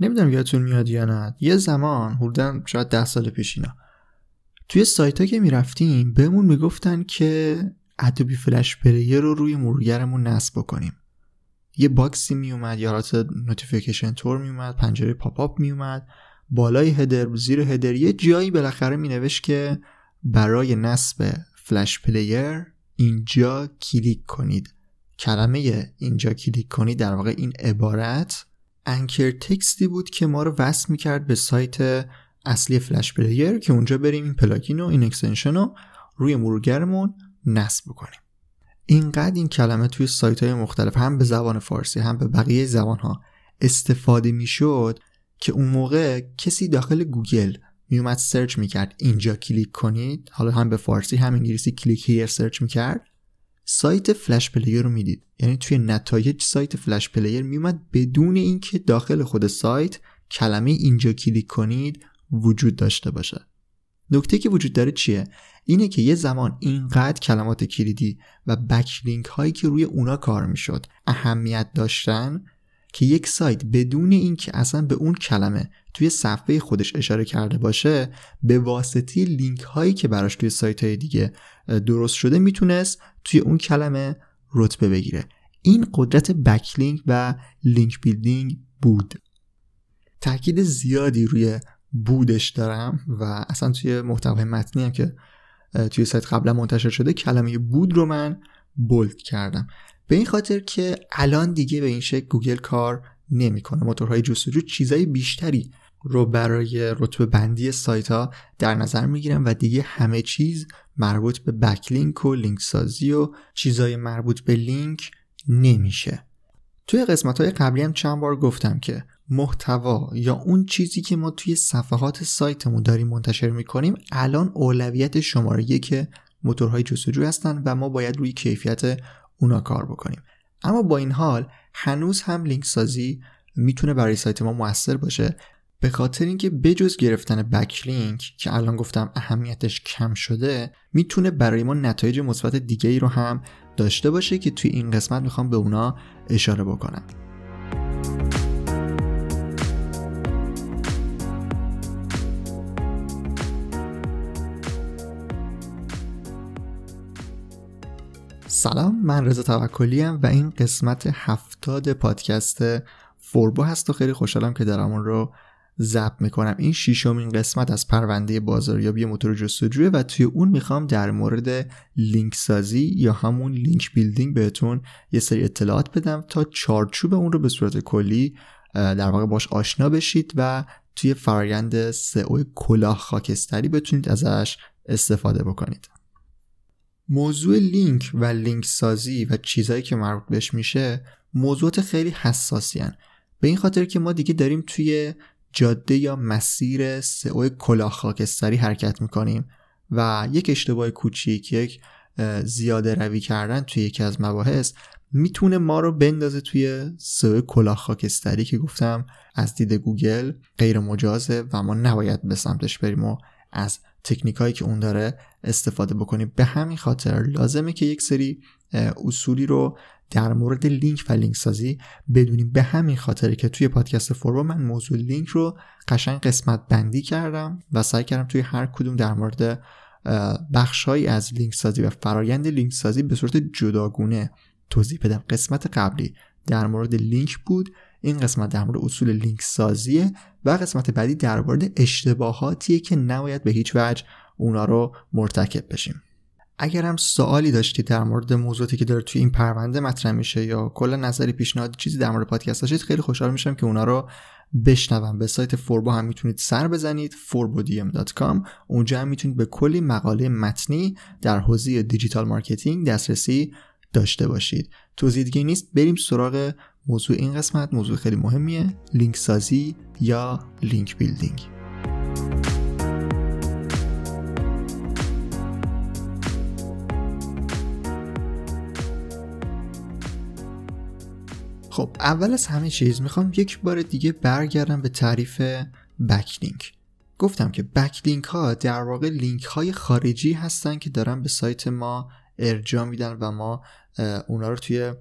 نمی‌دونم یادتون میاد یا نه. یه زمان حدودا شاید ده سال پیش اینا. توی سایت ها که می‌رفتیم بهمون می‌گفتن که Adobe Flash Player رو روی مرورگرمون نصب بکنیم. یه box ی میومد یا حالت notification طور میومد پنجره pop-up میومد بالای header زیر header یه جایی بالاخره مینوشت که برای نصب Flash Player اینجا کلیک کنید. کلمه اینجا کلیک کنید در واقع این عبارت anchor text ی بود که ما رو وصل می‌کرد به سایت اصلی Flash Player که اونجا بریم این plugin و این extension رو روی مرورگرمون نصب بکنیم. اینقدر این کلمه توی سایت های مختلف هم به زبان فارسی هم به بقیه زبان ها استفاده می‌شد که اون موقع کسی داخل گوگل میومد search می‌کرد. اینجا کلیک کنید. حالا هم به فارسی هم انگلیسی click here search می‌کرد. سایت Flash Player رو می‌دید. یعنی توی نتایج سایت Flash Player میومد بدون اینکه داخل خود سایت کلمه اینجا کلیک کنید وجود داشته باشه. نکته که وجود داره چیه؟ اینه که یه زمان اینقدر کلمات کلیدی و backlink هایی که روی اونا کار می‌شد اهمیت داشتن که یک سایت بدون اینکه اصلا به اون کلمه توی صفحه خودش اشاره کرده باشه به واسطه لینک هایی که براش توی سایت های دیگه درست شده می‌تونست توی اون کلمه رتبه بگیره. این قدرت backlink و link building بود. تاکید زیادی روی بودش دارم و اصلا توی محتوای متنی هم که توی سایت قبلا منتشر شده کلمه بود رو من bold کردم. به این خاطر که الان دیگه به این شکل گوگل کار نمی‌کنه. موتورهای جستجو چیزای بیشتری رو برای رتبه بندی سایت ها در نظر می‌گیرن و دیگه همه چیز مربوط به بکلینک و لینک سازی و چیزای مربوط به لینک نمیشه. توی قسمت های قبلی هم چند بار گفتم که محتوا یا اون چیزی که ما توی صفحات سایتمون داریم منتشر می‌کنیم الان اولویت شماره که موتورهای جستجو هستن و ما باید روی کیفیت اونا کار بکنیم. اما با این حال هنوز هم لینک سازی می‌تونه برای سایت ما موثر باشه. به خاطر اینکه بجز گرفتن بکلینک که الان گفتم اهمیتش کم شده می‌تونه برای ما نتایج مثبت دیگه ای رو هم داشته باشه که توی این قسمت می‌خوام به اونا اشاره بکنم. سلام من رضا توکلی و این قسمت هفتاد پادکست فوربو هست و خیلی خوشحالم که دارم اون رو ضبط می‌کنم. این شیشمین قسمت از پرونده بازاریابی موتور جستجوه و توی اون می‌خوام در مورد لینک سازی یا همون link building بهتون یه سری اطلاعات بدم تا چارچوب اون رو به صورت کلی در واقع باش آشنا بشید و توی فرایند سئو کلاه خاکستری بتونید ازش استفاده بکنید. موضوع لینک و لینک سازی و چیزهایی که مربوط بهش میشه موضوعات خیلی حساسی هن. به این خاطر که ما دیگه داریم توی جاده یا مسیر سئو کلاه خاکستری حرکت می‌کنیم و یک اشتباه کوچیک یک زیاده روی کردن توی یکی از مباحث می‌تونه ما رو بندازه توی سئو کلاه خاکستری که گفتم از دید گوگل غیر مجازه و ما نباید به سمتش بریم و از تکنیک هایی که اون داره استفاده بکنیم به همین خاطر لازمه که یک سری اصولی رو در مورد لینک و لینک سازی بدونیم به همین خاطره که توی پادکست فوربو من موضوع لینک رو قشنگ قسمت بندی کردم و سعی کردم توی هر کدوم در مورد بخشهایی از لینک سازی و فرایند لینک سازی به صورت جداگونه توضیح بدم. قسمت قبلی در مورد لینک بود. این قسمت در مورد اصول لینک سازیه و قسمت بعدی در مورد اشتباهاتیه که نباید به هیچ وجه اونا رو مرتکب بشیم. اگر هم سوالی داشتید در مورد موضوعاتی که داره توی این پرونده مطرح میشه یا کلا نظری پیشنهاد چیزی در مورد پادکست داشتید خیلی خوشحال میشم که اونا رو بشنوم. به سایت فوربو هم می‌تونید سر بزنید forbodm.com اونجا هم می‌تونید به کلی مقاله متنی در حوزه digital marketing دسترسی داشته باشید. توضیح دیگه نیست بریم سراغ موضوع این قسمت موضوع خیلی مهمیه. لینک سازی یا link building. خب اول از همه چیز می‌خوام یک بار دیگه برگردم به تعریف backlink. گفتم که backlink ها در واقع لینک های خارجی هستن که دارن به سایت ما ارجاع میدن و ما اونا رو توی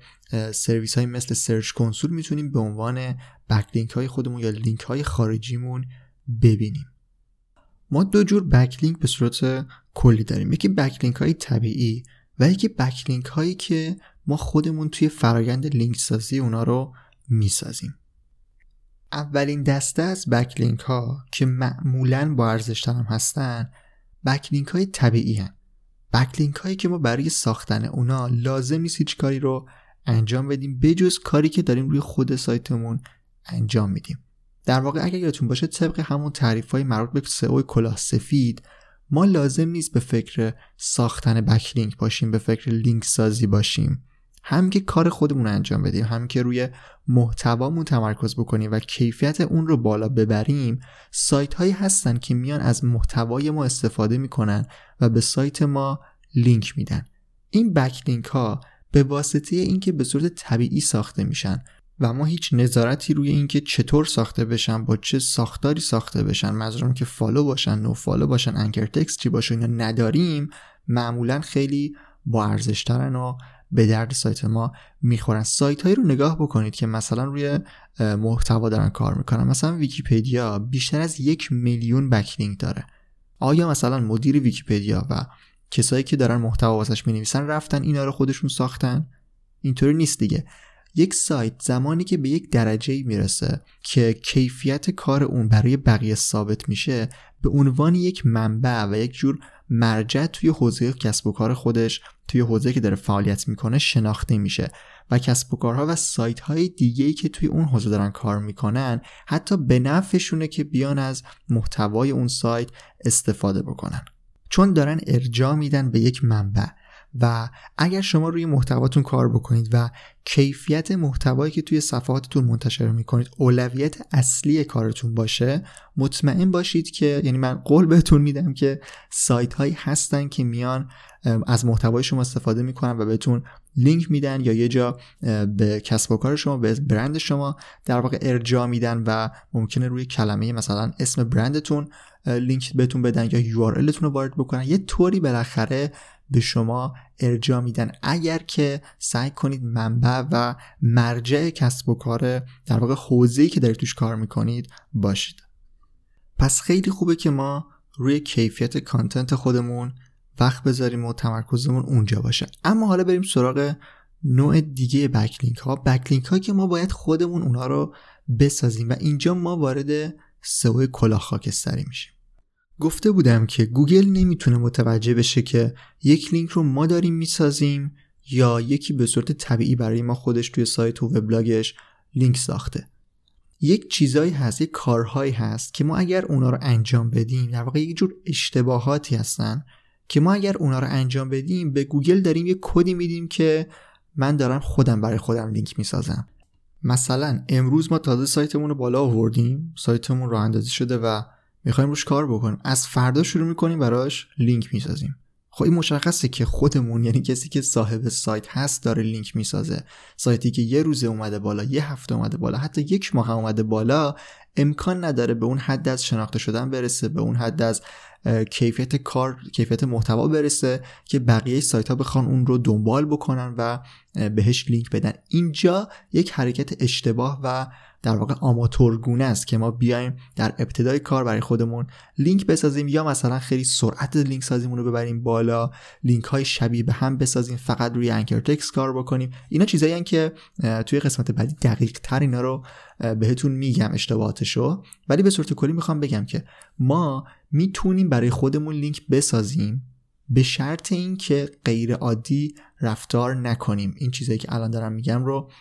سرویس های مثل Search Console می‌تونیم به عنوان backlink های خودمون یا لینک های خارجیمون ببینیم. ما دو جور backlink به صورت کلی داریم. یکی backlink های طبیعی و یکی بکلینک هایی که ما خودمون توی فرایند لینک سازی اونا رو می‌سازیم. اولین دسته از بکلینک ها که معمولا با ارزش هستن بکلینک های طبیعی هن. بکلینک هایی که ما برای ساختن اونا لازم نیست هیچ کاری رو انجام بدیم بجز کاری که داریم روی خود سایتمون انجام میدیم. در واقع اگر یادتون باشه طبق همون تعریف های مربوط به سئو کلاه سفید ما لازم نیست به فکر ساختن backlink باشیم به فکر لینک سازی باشیم. هم که کار خودمون انجام بدیم هم که روی محتوامون تمرکز بکنیم و کیفیت اون رو بالا ببریم سایت هایی هستن که میان از محتوای ما استفاده می‌کنن و به سایت ما لینک میدن. این backlink ها به واسطه اینکه به صورت طبیعی ساخته میشن و ما هیچ نظارتی روی اینکه چطور ساخته بشن با چه ساختاری ساخته بشن منظورم که follow باشن nofollow باشن anchor text چی باشه اینا نداریم معمولا خیلی با ارزشترن و به درد سایت ما می‌خورن. سایت هایی رو نگاه بکنید که مثلا روی محتوا دارن کار می‌کنن. مثلا ویکیپدیا بیشتر از یک میلیون backlink داره. آیا مثلا مدیر ویکیپدیا و کسایی که دارن محتوا واسش می‌نویسن رفتن اینا رو خودشون ساختن؟ اینطوری نیست دیگه. یک سایت زمانی که به یک درجه می‌رسه که کیفیت کار اون برای بقیه ثابت میشه به عنوان یک منبع و یک جور مرجع توی حوزه کسب و کار خودش توی حوزه که داره فعالیت می‌کنه شناخته میشه. و کسب و کارها و سایت های دیگه ای که توی اون حوزه دارن کار می‌کنن حتی به نفعشونه که بیان از محتوای اون سایت استفاده بکنن. چون دارن ارجاع میدن به یک منبع. و اگر شما روی محتواتون کار بکنید و کیفیت محتوایی که توی صفحاتتون منتشر می‌کنید اولویت اصلی کارتون باشه مطمئن باشید که یعنی من قول بهتون میدم که سایت هایی هستن که میان از محتوای شما استفاده می‌کنن و بهتون لینک میدن یا یه جا به کسب و کار شما به برند شما در واقع ارجاع میدن و ممکنه روی کلمه مثلا اسم برندتون لینک بهتون بدن یا یو رو وارد بکنن. یه طوری بالاخره به شما ارجاع میدن. اگر که سعی کنید منبع و مرجع کسب و کار در واقع حوزه‌ای که دارید توش کار می‌کنید باشید. پس خیلی خوبه که ما روی کیفیت content خودمون وقت بذاریم و تمرکزمون اونجا باشه. اما حالا بریم سراغ نوع دیگه backlink ها backlink ها که ما باید خودمون اونا رو بسازیم و اینجا ما وارد سئو کلاه خاکستری میشیم. گفته بودم که گوگل نمی‌تونه متوجه بشه که یک لینک رو ما داریم می‌سازیم یا یکی به صورت طبیعی برای ما خودش توی سایت و وبلاگش لینک ساخته. یک چیزایی هست یک کارهایی هست که ما اگر اونا رو انجام بدیم در واقع یک جور اشتباهاتی هستن که ما اگر اونا رو انجام بدیم به گوگل داریم یک کدی میدیم که من دارم خودم برای خودم لینک می‌سازم. مثلا امروز ما تازه سایتمون رو بالا آوردیم سایتمون راه اندازی شده و می‌خوایم روش کار بکنیم. از فردا شروع می‌کنیم براش لینک می‌سازیم. خب این مشخصه که خودمون یعنی کسی که صاحب سایت هست داره لینک می‌سازه. سایتی که یه روزه اومده بالا یه هفته اومده بالا حتی یک ماه اومده بالا امکان نداره به اون حد از شناخته شدن برسه به اون حد از کیفیت کار کیفیت محتوا برسه که بقیه سایت ها بخوان اون رو دنبال بکنن و بهش لینک بدن. اینجا یک حرکت اشتباه و در واقع آماتورگونه است که ما بیایم در ابتدای کار برای خودمون لینک بسازیم یا مثلا خیلی سرعت لینک سازیمون رو ببریم بالا لینک های شبیه به هم بسازیم فقط روی anchor text کار بکنیم. اینا چیزایی که توی قسمت بعدی دقیق تر اینا رو بهتون میگم اشتباهاتشو. ولی به صورت کلی می‌خوام بگم که ما می‌تونیم برای خودمون لینک بسازیم به شرط اینکه غیر عادی رفتار نکنیم. این چیزایی که الان دارم میگم رو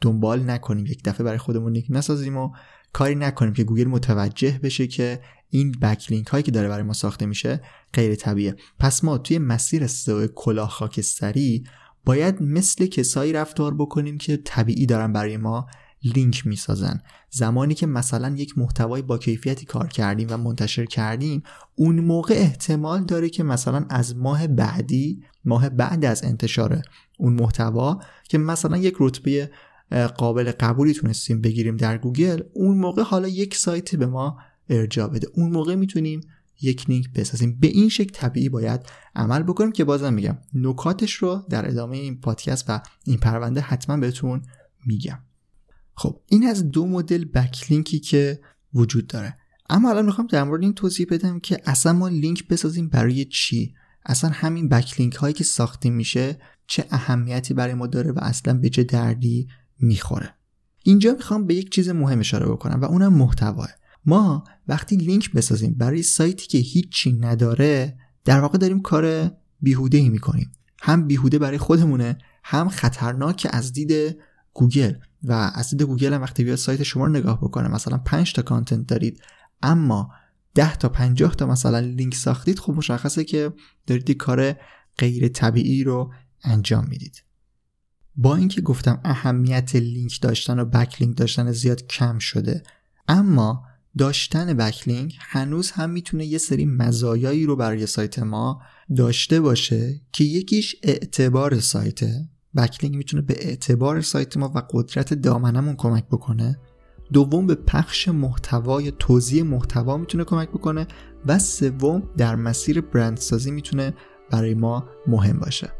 دنبال نکنیم. یک دفعه برای خودمون لینک نسازیم و کاری نکنیم که گوگل متوجه بشه که این بکلینک هایی که داره برای ما ساخته میشه غیر طبیعه پس ما توی مسیر سئو کلاه خاکستری باید مثل کسایی رفتار بکنیم که طبیعی دارن برای ما لینک می‌سازن. زمانی که مثلا یک محتوای با کیفیتی کار کردیم و منتشر کردیم اون موقع احتمال داره که مثلا از ماه بعدی ماه بعد از انتشار اون محتوا که مثلا یک رتبه قابل قبولی تونستیم بگیریم در گوگل اون موقع حالا یک سایت به ما ارجاع بده. اون موقع می‌تونیم یک لینک بسازیم. به این شکل طبیعی باید عمل بکنیم که بازم میگم نکاتش رو در ادامه این پادکست و این پرونده حتما بهتون میگم. خب این از دو مدل backlink ی که وجود داره. اما الان می‌خوام در مورد این توضیح بدم که اصلا ما لینک بسازیم برای چی؟ اصلا همین backlink هایی که ساخته میشه چه اهمیتی برای ما داره و اصلا به چه دردی می‌خوره؟ اینجا می‌خوام به یک چیز مهم اشاره بکنم و اونم محتواه. ما وقتی لینک بسازیم برای سایتی که هیچی نداره در واقع داریم کار بیهوده ای می‌کنیم. هم بیهوده برای خودمونه هم خطرناک از دید گوگل. و از دید گوگل هم وقتی بیاد سایت شما رو نگاه بکنه مثلا 5 تا content دارید اما 10 تا 50 تا مثلا لینک ساختید خب مشخصه که دارید کار غیر طبیعی رو انجام می‌دید. با اینکه گفتم اهمیت لینک داشتن و بکلینک داشتن زیاد کم شده اما داشتن بکلینک هنوز هم می‌تونه یه سری مزایایی رو برای سایت ما داشته باشه که یکیش اعتبار سایته. بکلینک می‌تونه به اعتبار سایت ما و قدرت دامنمون کمک بکنه. دوم به پخش محتوا توضیح محتوا می‌تونه کمک بکنه و سوم در مسیر برندسازی می‌تونه برای ما مهم باشه.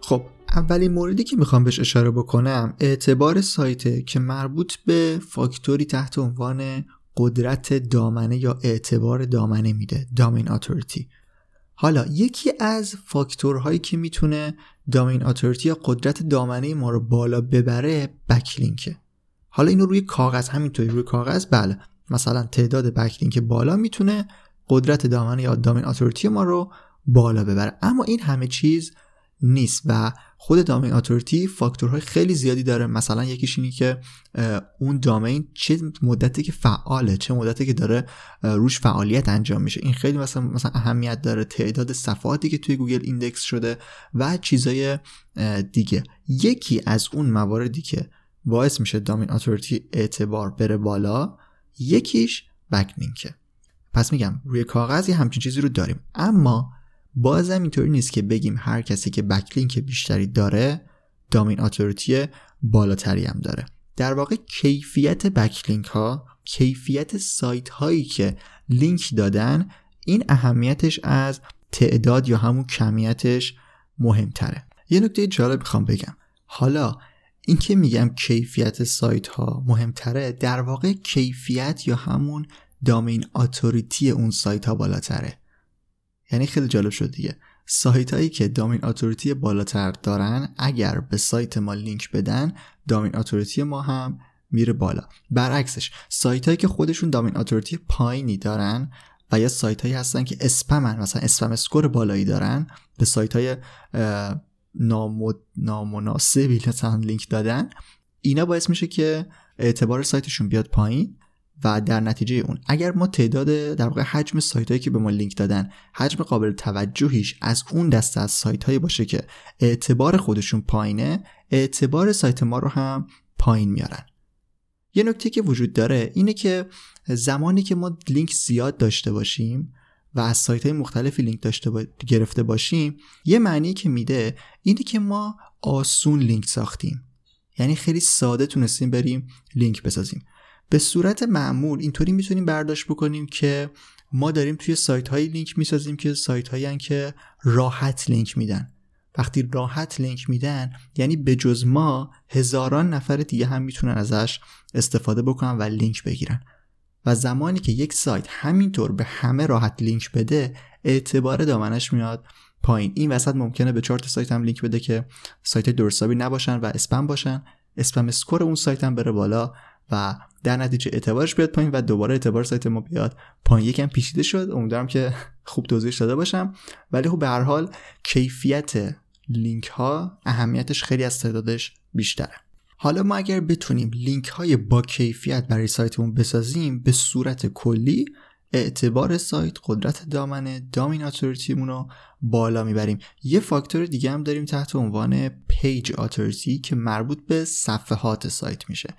خب اولین موردی که می‌خوام بهش اشاره بکنم اعتبار سایته که مربوط به فاکتوری تحت عنوان قدرت دامنه یا اعتبار دامنه میده domain authority حالا یکی از فاکتورهایی که می‌تونه domain authority یا قدرت دامنه ما رو بالا ببره backlink ه. حالا اینو روی کاغذ همینطوری روی کاغذ بله. مثلا تعداد backlink بالا می‌تونه قدرت دامنه یا domain authority ما رو بالا ببره. اما این همه چیز نیست و خود domain authority فاکتورهای خیلی زیادی داره. مثلا یکیش اینی که اون domain چه مدتی که فعاله چه مدتی که داره روش فعالیت انجام میشه. این خیلی مثلا مثلا اهمیت داره. تعداد صفحاتی که توی گوگل index شده و چیزای دیگه. یکی از اون مواردی که باعث میشه domain authority اعتبار بره بالا یکیش backlink ه پس میگم روی کاغذ یه همچین چیزی رو داریم. اما بازم اینطوری نیست که بگیم هر کسی که backlink بیشتری داره domain authority بالاتری هم داره. در واقع کیفیت backlink ها کیفیت سایت هایی که لینک دادن این اهمیتش از تعداد یا همون کمیتش مهمتره. یه نکته جالب می‌خوام بگم. حالا این که میگم کیفیت سایت ها مهمتره در واقع کیفیت یا همون domain authority اون سایت ها بالاتره. یعنی خیلی جالب شد دیگه. سایت هایی که domain authority بالاتر دارن اگر به سایت ما لینک بدن domain authority ما هم میره بالا. برعکسش سایت هایی که خودشون domain authority پایینی دارن و یا سایت هایی هستن که اسپمن مثلا spam score بالایی دارن به سایت های نامناسبی مثلا لینک دادن اینا باعث میشه که اعتبار سایتشون بیاد پایین. و در نتیجه اون. اگر ما تعداد در واقع حجم سایت هایی که به ما لینک دادن حجم قابل توجهیش از اون دسته از سایت هایی باشه که اعتبار خودشون پایینه اعتبار سایت ما رو هم پایین میارن. یه نکته که وجود داره اینه که زمانی که ما لینک زیاد داشته باشیم و از سایت های مختلفی لینک داشته با... گرفته باشیم یه معنی که میده اینه که ما آسون لینک ساختیم. یعنی خیلی ساده تونستیم بریم لینک بسازیم. به صورت معمول اینطوری می‌تونیم برداشت بکنیم که ما داریم توی سایت های لینک می‌سازیم که سایت هایی که راحت لینک میدن. وقتی راحت لینک میدن یعنی به جز ما هزاران نفر دیگه هم می‌تونن ازش استفاده بکنن و لینک بگیرن. و زمانی که یک سایت همینطور به همه راحت لینک بده اعتبار دامنش میاد پایین. این وسط ممکنه به چهار تا سایت هم لینک بده که سایت درست حسابی نباشن و اسپم باشن. spam score اون سایت هم بره بالا و در نتیجه اعتبارش بیاد پایین و دوباره اعتبار سایت ما بیاد پایین. یکم پیچیده شد. امیدوارم که خوب توضیحش داده باشم. ولی خب به هر حال کیفیت لینک ها اهمیتش خیلی از تعدادش بیشتره. حالا ما اگر بتونیم لینک های با کیفیت برای سایتمون بسازیم به صورت کلی اعتبار سایت قدرت دامنه domain authority مون رو بالا می‌بریم. یه فاکتور دیگه هم داریم تحت عنوان page authority که مربوط به صفحات سایت میشه.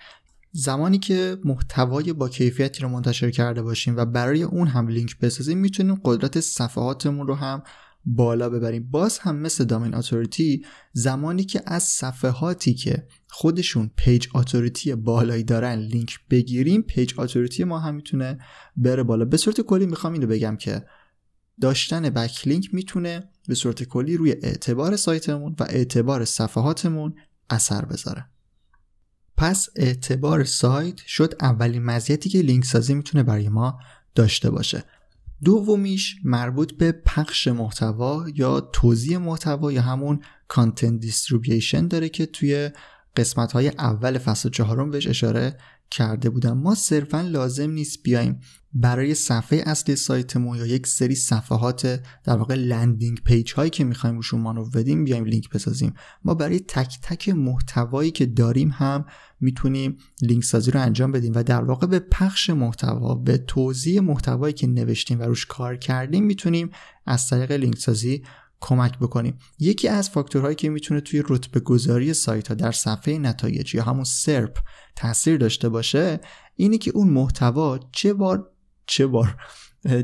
زمانی که محتوای با کیفیتی رو منتشر کرده باشیم و برای اون هم لینک بسازیم می‌تونیم قدرت صفحاتمون رو هم بالا ببریم. باز هم مثل domain authority زمانی که از صفحاتی که خودشون page authority بالایی دارن لینک بگیریم page authority ما هم می‌تونه بره بالا. به صورت کلی می‌خوام اینو بگم که داشتن backlink می‌تونه به صورت کلی روی اعتبار سایتمون و اعتبار صفحاتمون اثر بذاره. پس اعتبار سایت شد اولین مزیتی که لینک سازی می‌تونه برای ما داشته باشه. دومیش مربوط به پخش محتوا یا توزیع محتوا یا همون content distribution داره که توی قسمت های اول فصل چهارم بهش اشاره کرده بودم. ما صرفا لازم نیست بیایم برای صفحه اصلی سایتمون یا یک سری صفحات در واقع landing page هایی که می‌خوایم روشون مانور بدیم بیایم لینک بسازیم. ما برای تک تک محتوایی که داریم هم می‌تونیم لینک سازی رو انجام بدیم و در واقع به پخش محتوا به توزیع محتوایی که نوشتیم و روش کار کردیم می‌تونیم از طریق لینک سازی کمک بکنیم. یکی از فاکتورهایی که می‌تونه توی رتبه گذاری سایت ها در صفحه نتایج یا همون SERP تاثیر داشته باشه اینه که اون محتوا چه بار چه بار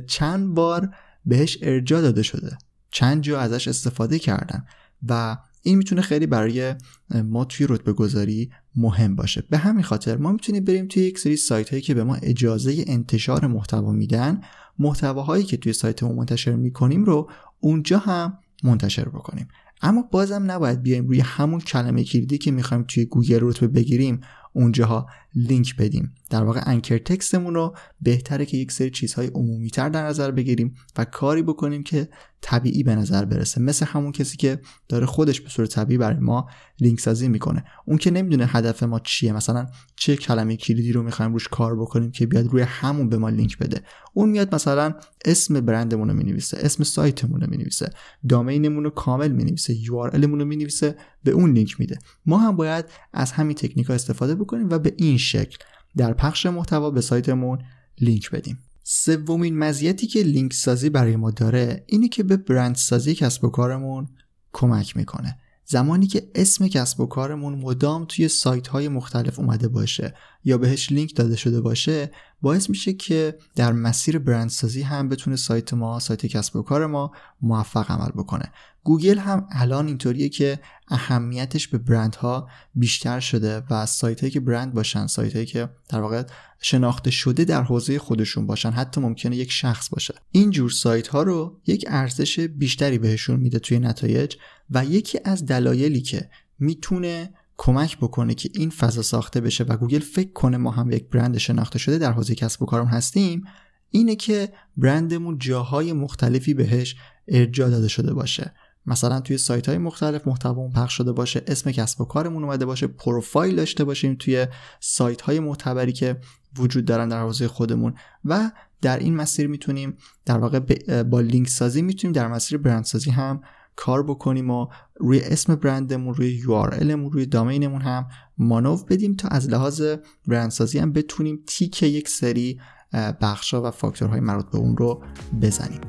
چند بار بهش ارجاع داده شده. چند جا ازش استفاده کردن. و این می‌تونه خیلی برای ما توی رتبه گذاری مهم باشه. به همین خاطر ما می‌تونیم بریم توی یک سری سایت هایی که به ما اجازه انتشار محتوا میدن محتواهایی که توی سایتمون منتشر می‌کنیم رو اونجا هم منتشر بکنیم. اما بازم نباید بیایم روی همون کلمه کلیدی که می‌خوایم توی گوگل رتبه بگیریم. اونجاها لینک بدیم. در واقع انکر تکستمون رو بهتره که یک سری چیزهای عمومی تر در نظر بگیریم و کاری بکنیم که طبیعی به نظر برسه. مثل همون کسی که داره خودش به صورت طبیعی برای ما لینک سازی می‌کنه. اون که نمی‌دونه هدف ما چیه. مثلا چه کلمه کلیدی رو می‌خوایم روش کار بکنیم که بیاد روی همون به ما لینک بده. اون میاد مثلا اسم برندمون رو می‌نویسه اسم سایتمون رو می‌نویسه دامینمون رو کامل می‌نویسه یو آر رو می‌نویسه به اون لینک میده. ما هم باید از همین تکنیک استفاده بکنیم و به این شکل. در پخش محتوا به سایتمون لینک بدیم. سومین مزیتی که لینک سازی برای ما داره اینه که به برند سازی کسب و کارمون کمک می‌کنه. زمانی که اسم کسب و کارمون مدام توی سایت های مختلف اومده باشه یا بهش لینک داده شده باشه باعث میشه که در مسیر برندسازی هم بتونه سایت ما سایت کسب و کار ما موفق عمل بکنه. گوگل هم الان اینطوریه که اهمیتش به برندها بیشتر شده و سایت هایی که برند باشن سایت هایی که در واقع شناخته شده در حوزه خودشون باشن حتی ممکنه یک شخص باشه. این جور سایت ها رو یک ارزش بیشتری بهشون میده توی نتایج و یکی از دلایلی که می‌تونه کمک بکنه که این فضا ساخته بشه و گوگل فکر کنه ما هم یک برند شناخته شده در حوزه کسب و کارمون هستیم اینه که برندمون جاهای مختلفی بهش ارجاع داده شده باشه. مثلا توی سایت های مختلف محتوامون پخش شده باشه اسم کسب و کارمون اومده باشه پروفایل داشته باشیم توی سایت های معتبری که وجود دارن در حوزه خودمون و در این مسیر می‌تونیم در واقع با لینک سازی می‌تونیم در مسیر برندسازی هم کار بکنیم و روی اسم برندمون روی URLمون روی دامینمون هم مانو بدیم تا از لحاظ برندسازی هم بتونیم تیک یک سری بخشا و فاکتورهای مربوط به اون رو بزنیم.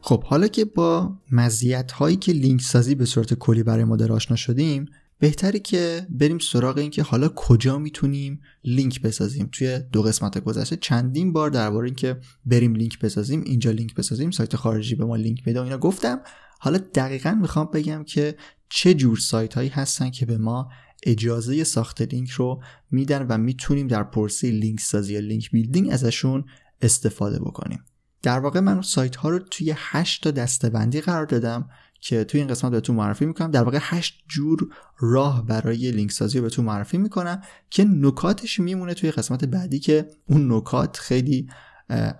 خب حالا که با مزیت هایی که لینک سازی به صورت کلی برای ما آشنا شدیم بهتره که بریم سراغ این که حالا کجا می‌تونیم لینک بسازیم. توی دو قسمت گذشته چندین بار درباره اینکه بریم لینک بسازیم اینجا لینک بسازیم سایت خارجی به ما لینک بده اینا گفتم. حالا دقیقا می‌خوام بگم که چه جور سایت هایی هستن که به ما اجازه ساخت لینک رو میدن و می‌تونیم در پروسه لینک سازی یا link building ازشون استفاده بکنیم. در واقع من سایت ها رو توی 8 تا دسته‌بندی قرار دادم. که توی این قسمت بهتون معرفی می‌کنم. در واقع 8 جور راه برای لینک سازی رو بهتون معرفی می‌کنم که نکاتش میمونه توی قسمت بعدی که اون نکات خیلی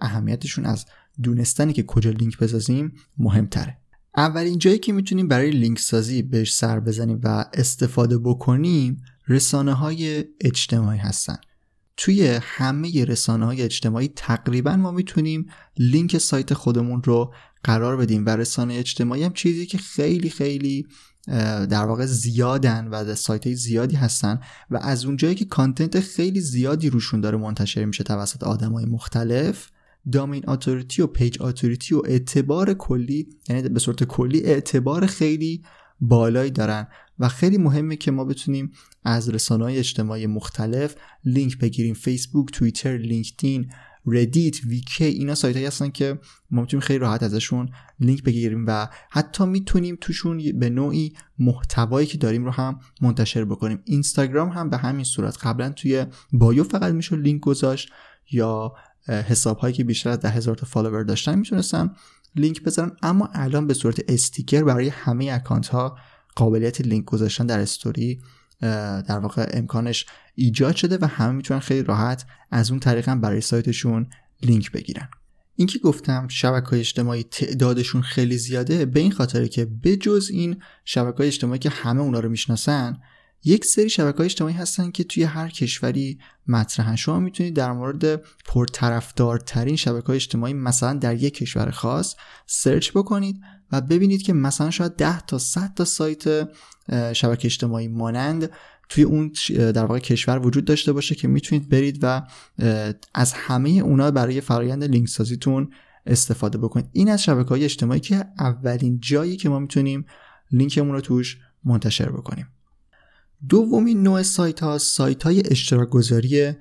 اهمیتشون از دونستنی که کجا لینک بسازیم مهمتره. اولین جایی که می‌تونیم برای لینک سازی بهش سر بزنیم و استفاده بکنیم رسانه های اجتماعی هستن. توی همه رسانه های اجتماعی تقریبا ما می‌تونیم لینک سایت خودمون رو قرار بدیم. و رسانه اجتماعی هم چیزی که خیلی خیلی در واقع زیادن و سایت های زیادی هستن و از اونجایی که content خیلی زیادی روشون داره منتشر میشه توسط آدم های مختلف domain authority و page authority و اعتبار کلی یعنی به صورت کلی اعتبار خیلی بالایی دارن. و خیلی مهمه که ما بتونیم از رسانه های اجتماعی مختلف لینک بگیریم. فیسبوک توییتر لینکدین ردیت ویکی اینا سایت هایی هستن که ما می‌تونیم خیلی راحت ازشون لینک بگیریم و حتی می‌تونیم توشون به نوعی محتوایی که داریم رو هم منتشر بکنیم. اینستاگرام هم به همین صورت. قبلا توی bio فقط میشه لینک گذاشت یا حساب هایی که بیشتر از ده هزار تا follower داشتن می‌تونستن لینک بذارن. اما الان به صورت استیکر برای همه اکانت ها قابلیت لینک گذاشتن در استوری در واقع امکانش ایجاد شده و همه می‌تونن خیلی راحت از اون طریق هم برای سایتشون لینک بگیرن. اینکه گفتم شبکه های اجتماعی تعدادشون خیلی زیاده به این خاطره که بجز این شبکه های اجتماعی که همه اونا رو می‌شناسن یک سری شبکه های اجتماعی هستن که توی هر کشوری مطرحن. شما می‌تونید در مورد پرطرفدارترین شبکه های اجتماعی مثلا در یک کشور خاص سرچ بکنید و ببینید که مثلا شاید 10 تا 100 تا سایت شبکه اجتماعی مانند توی اون در واقع کشور وجود داشته باشه که می‌تونید برید و از همه اونا برای فرایند لینک سازیتون استفاده بکنید. این از شبکه های اجتماعی که اولین جایی که ما می‌تونیم لینکمون رو توش منتشر بکنیم. دومین نوع سایت ها سایت های اشتراک گذاری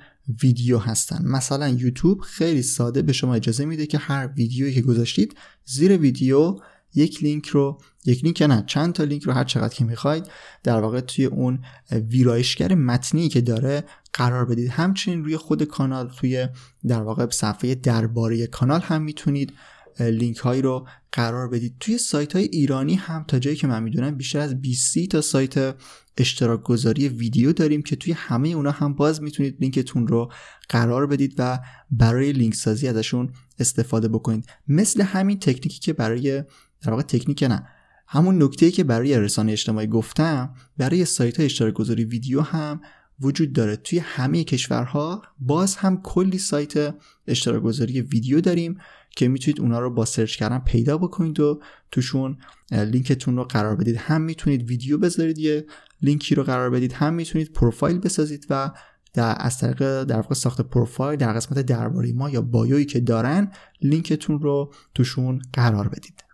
ویدیو هستن. مثلا یوتیوب خیلی ساده به شما اجازه میده که هر ویدیویی که گذاشتید زیر ویدیو یک لینک رو یک لینک نه چند تا لینک رو هر چقدر که می‌خواید در واقع توی اون ویرایشگر متنی که داره قرار بدید. همچنین روی خود کانال توی در واقع صفحه درباره کانال هم می‌تونید لینک هایی رو قرار بدید. توی سایت های ایرانی هم تا جایی که من می‌دونم بیشتر از 20 تا سایت اشتراک گذاری ویدیو داریم که توی همه اونا هم باز می‌تونید لینکتون رو قرار بدید و برای لینک سازی ازشون استفاده بکنید. مثل همین تکنیکی که برای در واقع تکنیک نه. همون نکته که برای رسانه اجتماعی گفتم برای سایت های اشتراک گذاری ویدیو هم وجود داره. توی همه کشورها باز هم کلی سایت اشتراک گذاری ویدیو داریم که می‌تونید اونا رو با search کردن پیدا بکنید و توشون لینکتون رو قرار بدید. هم می‌تونید ویدیو بذارید یه لینکی رو قرار بدید. هم می‌تونید پروفایل بسازید و در از طریق در واقع ساخت پروفایل در قسمت درباره ما یا bio یی که دارن لینکتون رو توشون قرار بدید.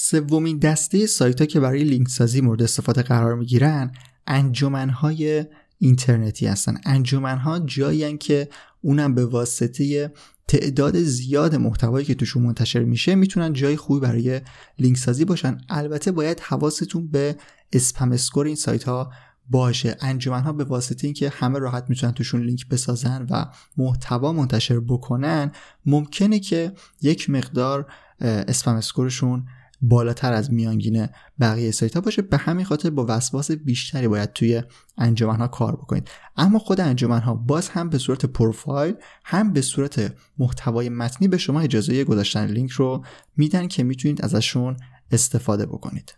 سومین دسته سایت ها که برای لینک سازی مورد استفاده قرار می‌گیرن انجمنهای اینترنتی هستن. انجمنها جایی که اونم به واسطه تعداد زیاد محتوایی که توشون منتشر میشه می‌تونن جای خوبی برای لینک سازی باشن. البته باید حواستون به spam score این سایت ها باشه. انجمن ها به واسطه اینکه همه راحت می‌تونن توشون لینک بسازن و محتوا منتشر بکنن ممکنه که یک مقدار اسپم اسکورشون بالاتر از میانگین بقیه سایت ها باشه. به همین خاطر با وسواس بیشتری باید توی انجمن ها کار بکنید. اما خود انجمن ها باز هم به صورت پروفایل هم به صورت محتوای متنی به شما اجازه گذاشتن لینک رو میدن که می‌تونید ازشون استفاده بکنید.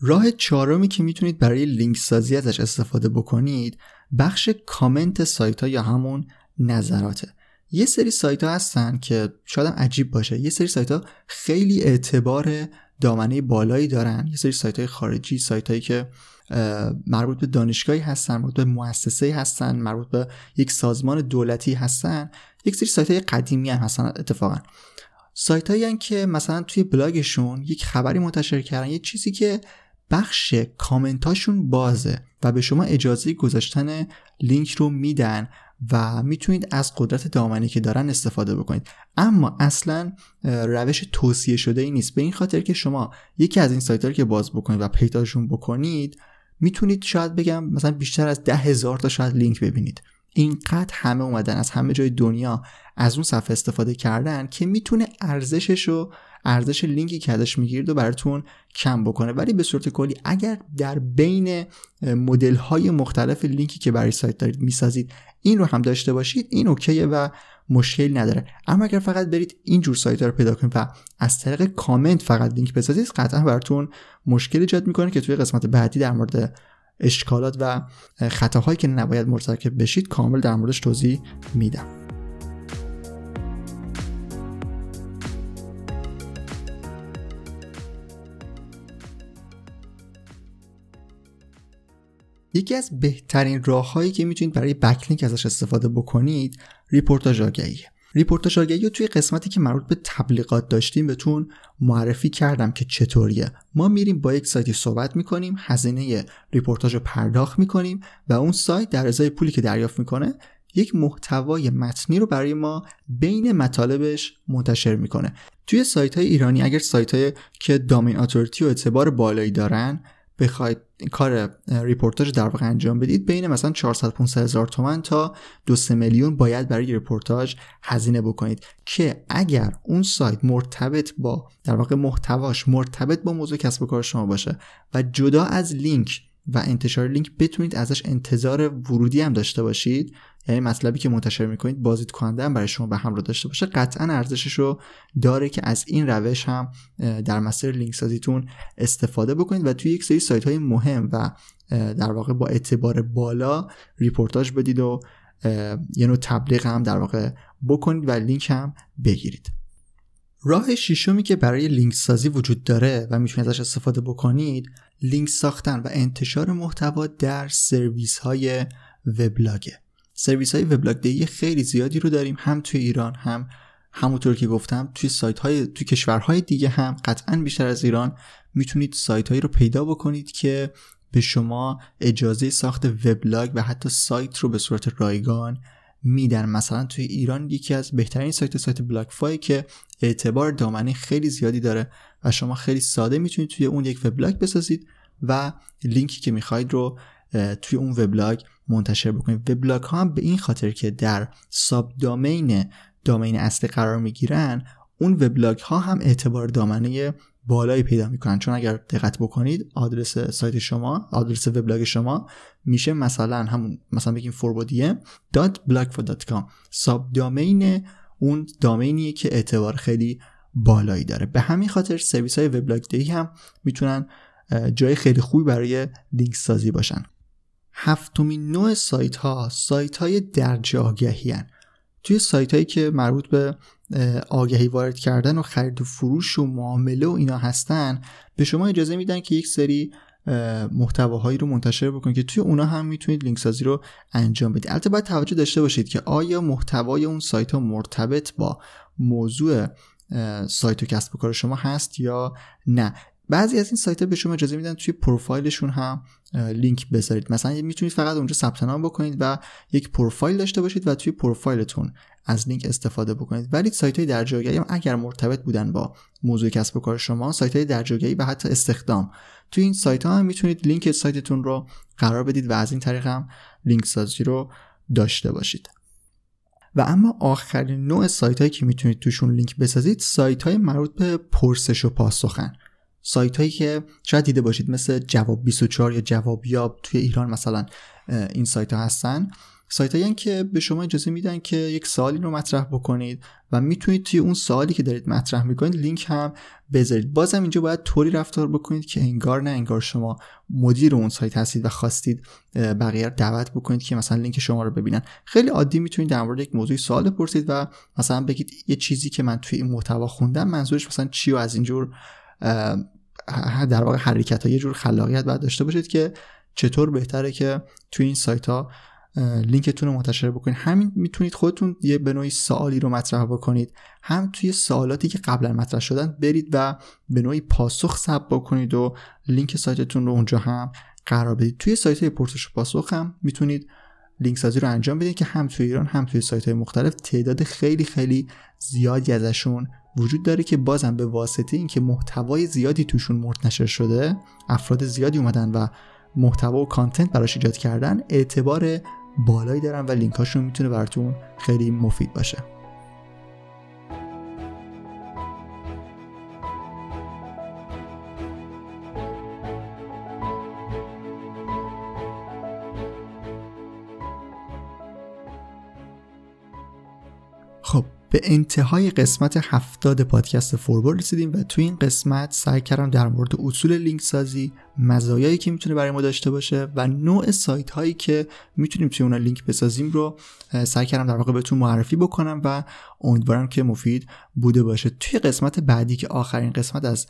راه چهارمی که می‌تونید برای لینک سازی ازش استفاده بکنید بخش کامنت سایت ها یا همون نظراته. یه سری سایت ها هستن که شاید عجیب باشه. یه سری سایت ها خیلی اعتبار دامنه بالایی دارن. یه سری سایت های خارجی سایت هایی که مربوط به دانشگاهی هستن مربوط به مؤسسه هستن مربوط به یک سازمان دولتی هستن. یک سری سایت های قدیمی هم هستن اتفاقا. سایت هایی که مثلا توی بلاگشون یک خبری منتشر کردن یه چیزی که بخش کامنتاشون بازه و به شما اجازه گذاشتن لینک رو میدن. و می‌تونید از قدرت دامنی که دارن استفاده بکنید. اما اصلا روش توصیه شده ای نیست. به این خاطر که شما یکی از این سایت رو که باز بکنید و پیداشون بکنید می‌تونید شاید بگم مثلا بیشتر از ده هزار تا شاید لینک ببینید. اینقدر همه اومدن از همه جای دنیا از اون صفحه استفاده کردن که می‌تونه ارزشش رو ارزش لینکی که ازش می‌گیرید و براتون کم بکنه. ولی به صورت کلی اگر در بین مدل های مختلف لینکی که برای سایت دارید می‌سازید این رو هم داشته باشید این اوکیه و مشکل نداره. اما اگر فقط برید این جور سایت رو پیدا کنید و از طریق کامنت فقط لینک بسازید قطعا براتون مشکل ایجاد می‌کنه که توی قسمت بعدی در مورد اشکالات و خطاهایی که نباید مرتکب بشید کامل در موردش توضیح میدم. یکی از بهترین راههایی که می‌تونید برای backlink ازش استفاده بکنید ریپورتاج آگهیه ریپورتاج آگهی رو توی قسمتی که مربوط به تبلیغات داشتیم بهتون معرفی کردم که چطوریه. ما میریم با یک سایتی صحبت می‌کنیم هزینه ریپورتاج رو پرداخت می‌کنیم و اون سایت در ازای پولی که دریافت می‌کنه یک محتوای متنی رو برای ما بین مطالبش منتشر می‌کنه. توی سایت های ایرانی اگر سایت های که domain authority و اعتبار بالایی دارن بخواید کار ریپورتاج در واقع انجام بدید بین مثلا 400 500 هزار تومن تا 2 میلیون باید برای ریپورتاج هزینه بکنید که اگر اون سایت مرتبط با در واقع محتواش مرتبط با موضوع کسب و کار شما باشه و جدا از لینک و انتشار لینک بتونید ازش انتظار ورودی هم داشته باشید. یعنی مطلبی که منتشر می‌کنید بازدید کننده هم برای شما به همراه داشته باشه. قطعا ارزشش رو داره که از این روش هم در مسیر لینک سازیتون استفاده بکنید و توی یک سری سایت های مهم و در واقع با اعتبار بالا رپورتاژ بدید و یه نوع تبلیغ هم در واقع بکنید و لینک هم بگیرید. راه ششمی که برای لینک سازی وجود داره و می‌تونید ازش استفاده بکنید لینک ساختن و انتشار محتوا در سرویس های وبلاگه. سرویس های وبلاگ خیلی زیادی رو داریم هم توی ایران هم همونطور که گفتم توی سایت های توی کشورهای دیگه هم قطعا بیشتر از ایران. می‌تونید سایت هایی رو پیدا بکنید که به شما اجازه ساخت وبلاگ و حتی سایت رو به صورت رایگان میدن. مثلا توی ایران یکی از بهترین سایت سایت بلاگفائه که اعتبار دامنه خیلی زیادی داره و شما خیلی ساده می‌تونید توی اون یک وبلاگ بسازید و لینکی که می‌خواید رو توی اون وبلاگ منتشر بکنید. وبلاگ ها هم به این خاطر که در subdomain domain اصلی قرار می‌گیرن اون وبلاگ ها هم اعتبار دامنه بالایی پیدا می‌کنن. چون اگر دقت بکنید آدرس سایت شما آدرس وبلاگ شما میشه مثلا همون مثلا بگیم forbodiem.blogspot.com ساب دامین اون دامینیه که اعتبار خیلی بالایی داره به همین خاطر سرویس های وبلاگ دهی هم می‌تونن جای خیلی خوبی برای لینک سازی باشن هفتمین نوع سایت ها سایت های درج آگهی هن. توی سایت هایی که مربوط به آگهی وارد کردن و خرید و فروش و معامله و اینا هستن به شما اجازه میدن که یک سری محتواهایی رو منتشر بکنید که توی اونا هم می‌تونید لینک سازی رو انجام بدید. البته باید توجه داشته باشید که آیا محتوای اون سایت ها مرتبط با موضوع سایت و کسب و کار شما هست یا نه. بعضی از این سایت ها به شما اجازه میدن توی پروفایلشون هم لینک بذارید. مثلا می‌تونید فقط اونجا ثبت نام بکنید و یک پروفایل داشته باشید و توی پروفایلتون از لینک استفاده بکنید. ولی سایت های در هم اگر مرتبط بودن با موضوع کسب و کار شما سایت های در و حتی استخدام توی این سایت ها هم می‌تونید لینک سایتتون رو قرار بدید و از این طریق هم لینک سازی رو داشته باشید. و اما آخرین نوع سایت هایی که می‌تونید توشون لینک بسازید سایت های مربوط به پرسش و پاسخن. سایت هایی که شاید دیده باشید مثل جواب 24 یا جوابیاب توی ایران مثلا این سایت ها هستن. سایت هایی که به شما اجازه میدن که یک سوالی رو مطرح بکنید و می‌تونید توی اون سوالی که دارید مطرح می‌کنید لینک هم بذارید. بازم اینجا باید طوری رفتار بکنید که انگار نه انگار شما مدیر اون سایت هستید و خواستید بقیه رو دعوت بکنید که مثلا لینک شما رو ببینن. خیلی عادی می‌تونید در مورد یک موضوعی سوال بپرسید و مثلا بگید یه چیزی که من توی این محتوا خوندم منظورش مثلا چی و از اینجور در واقع حرکت ها یه جور خلاقیت باید داشته باشید که چطور بهتره که توی این سایت ها لینکتون رو منتشر بکنید. همین می‌تونید خودتون یه به نوعی سوالی رو مطرح بکنید. هم توی سوالاتی که قبلا مطرح شدن برید و به نوعی پاسخ ثبت بکنید و لینک سایتتون رو اونجا هم قرار بدید. توی سایت پرسش پاسخ هم می‌تونید لینک سازی رو انجام بدید که هم توی ایران هم توی سایت های مختلف. تعداد خیلی خیلی زیادی ازشون وجود داره که بازم به واسطه اینکه محتوای زیادی توشون منتشر شده افراد زیادی اومدن و محتوا و content براش ایجاد کردن اعتبار بالایی دارن و لینکاشون می‌تونه براتون خیلی مفید باشه. به انتهای قسمت هفتاد پادکست فوربور رسیدیم و توی این قسمت سعی کردم در مورد اصول لینک سازی مزایایی که می‌تونه برای ما داشته باشه و نوع سایت هایی که می‌تونیم توی اون لینک بسازیم رو سعی کردم در واقع بهتون معرفی بکنم و امیدوارم که مفید بوده باشه. توی قسمت بعدی که آخرین قسمت از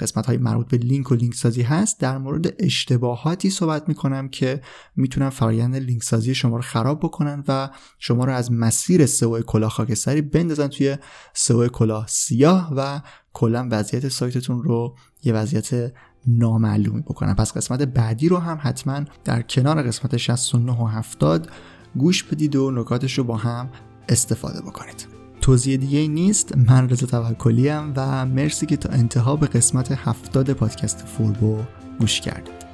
قسمت های مربوط به لینک و لینک سازی هست. در مورد اشتباهاتی صحبت می‌کنم که می‌تونن فرایند لینک سازی شما رو خراب بکنن و شما رو از مسیر سئو کلاه خاکستری بندازن توی سئو کلاه سیاه و کلا وضعیت سایتتون رو یه وضعیت نامعلومی بکنن. پس قسمت بعدی رو هم حتما در کنار قسمت 69 و 70 گوش بدید و نکاتش رو با هم استفاده بکنید. توضیح دیگه نیست. من رضا توکلی و مرسی که تا انتها به قسمت 70 پادکست فوربو گوش کردید.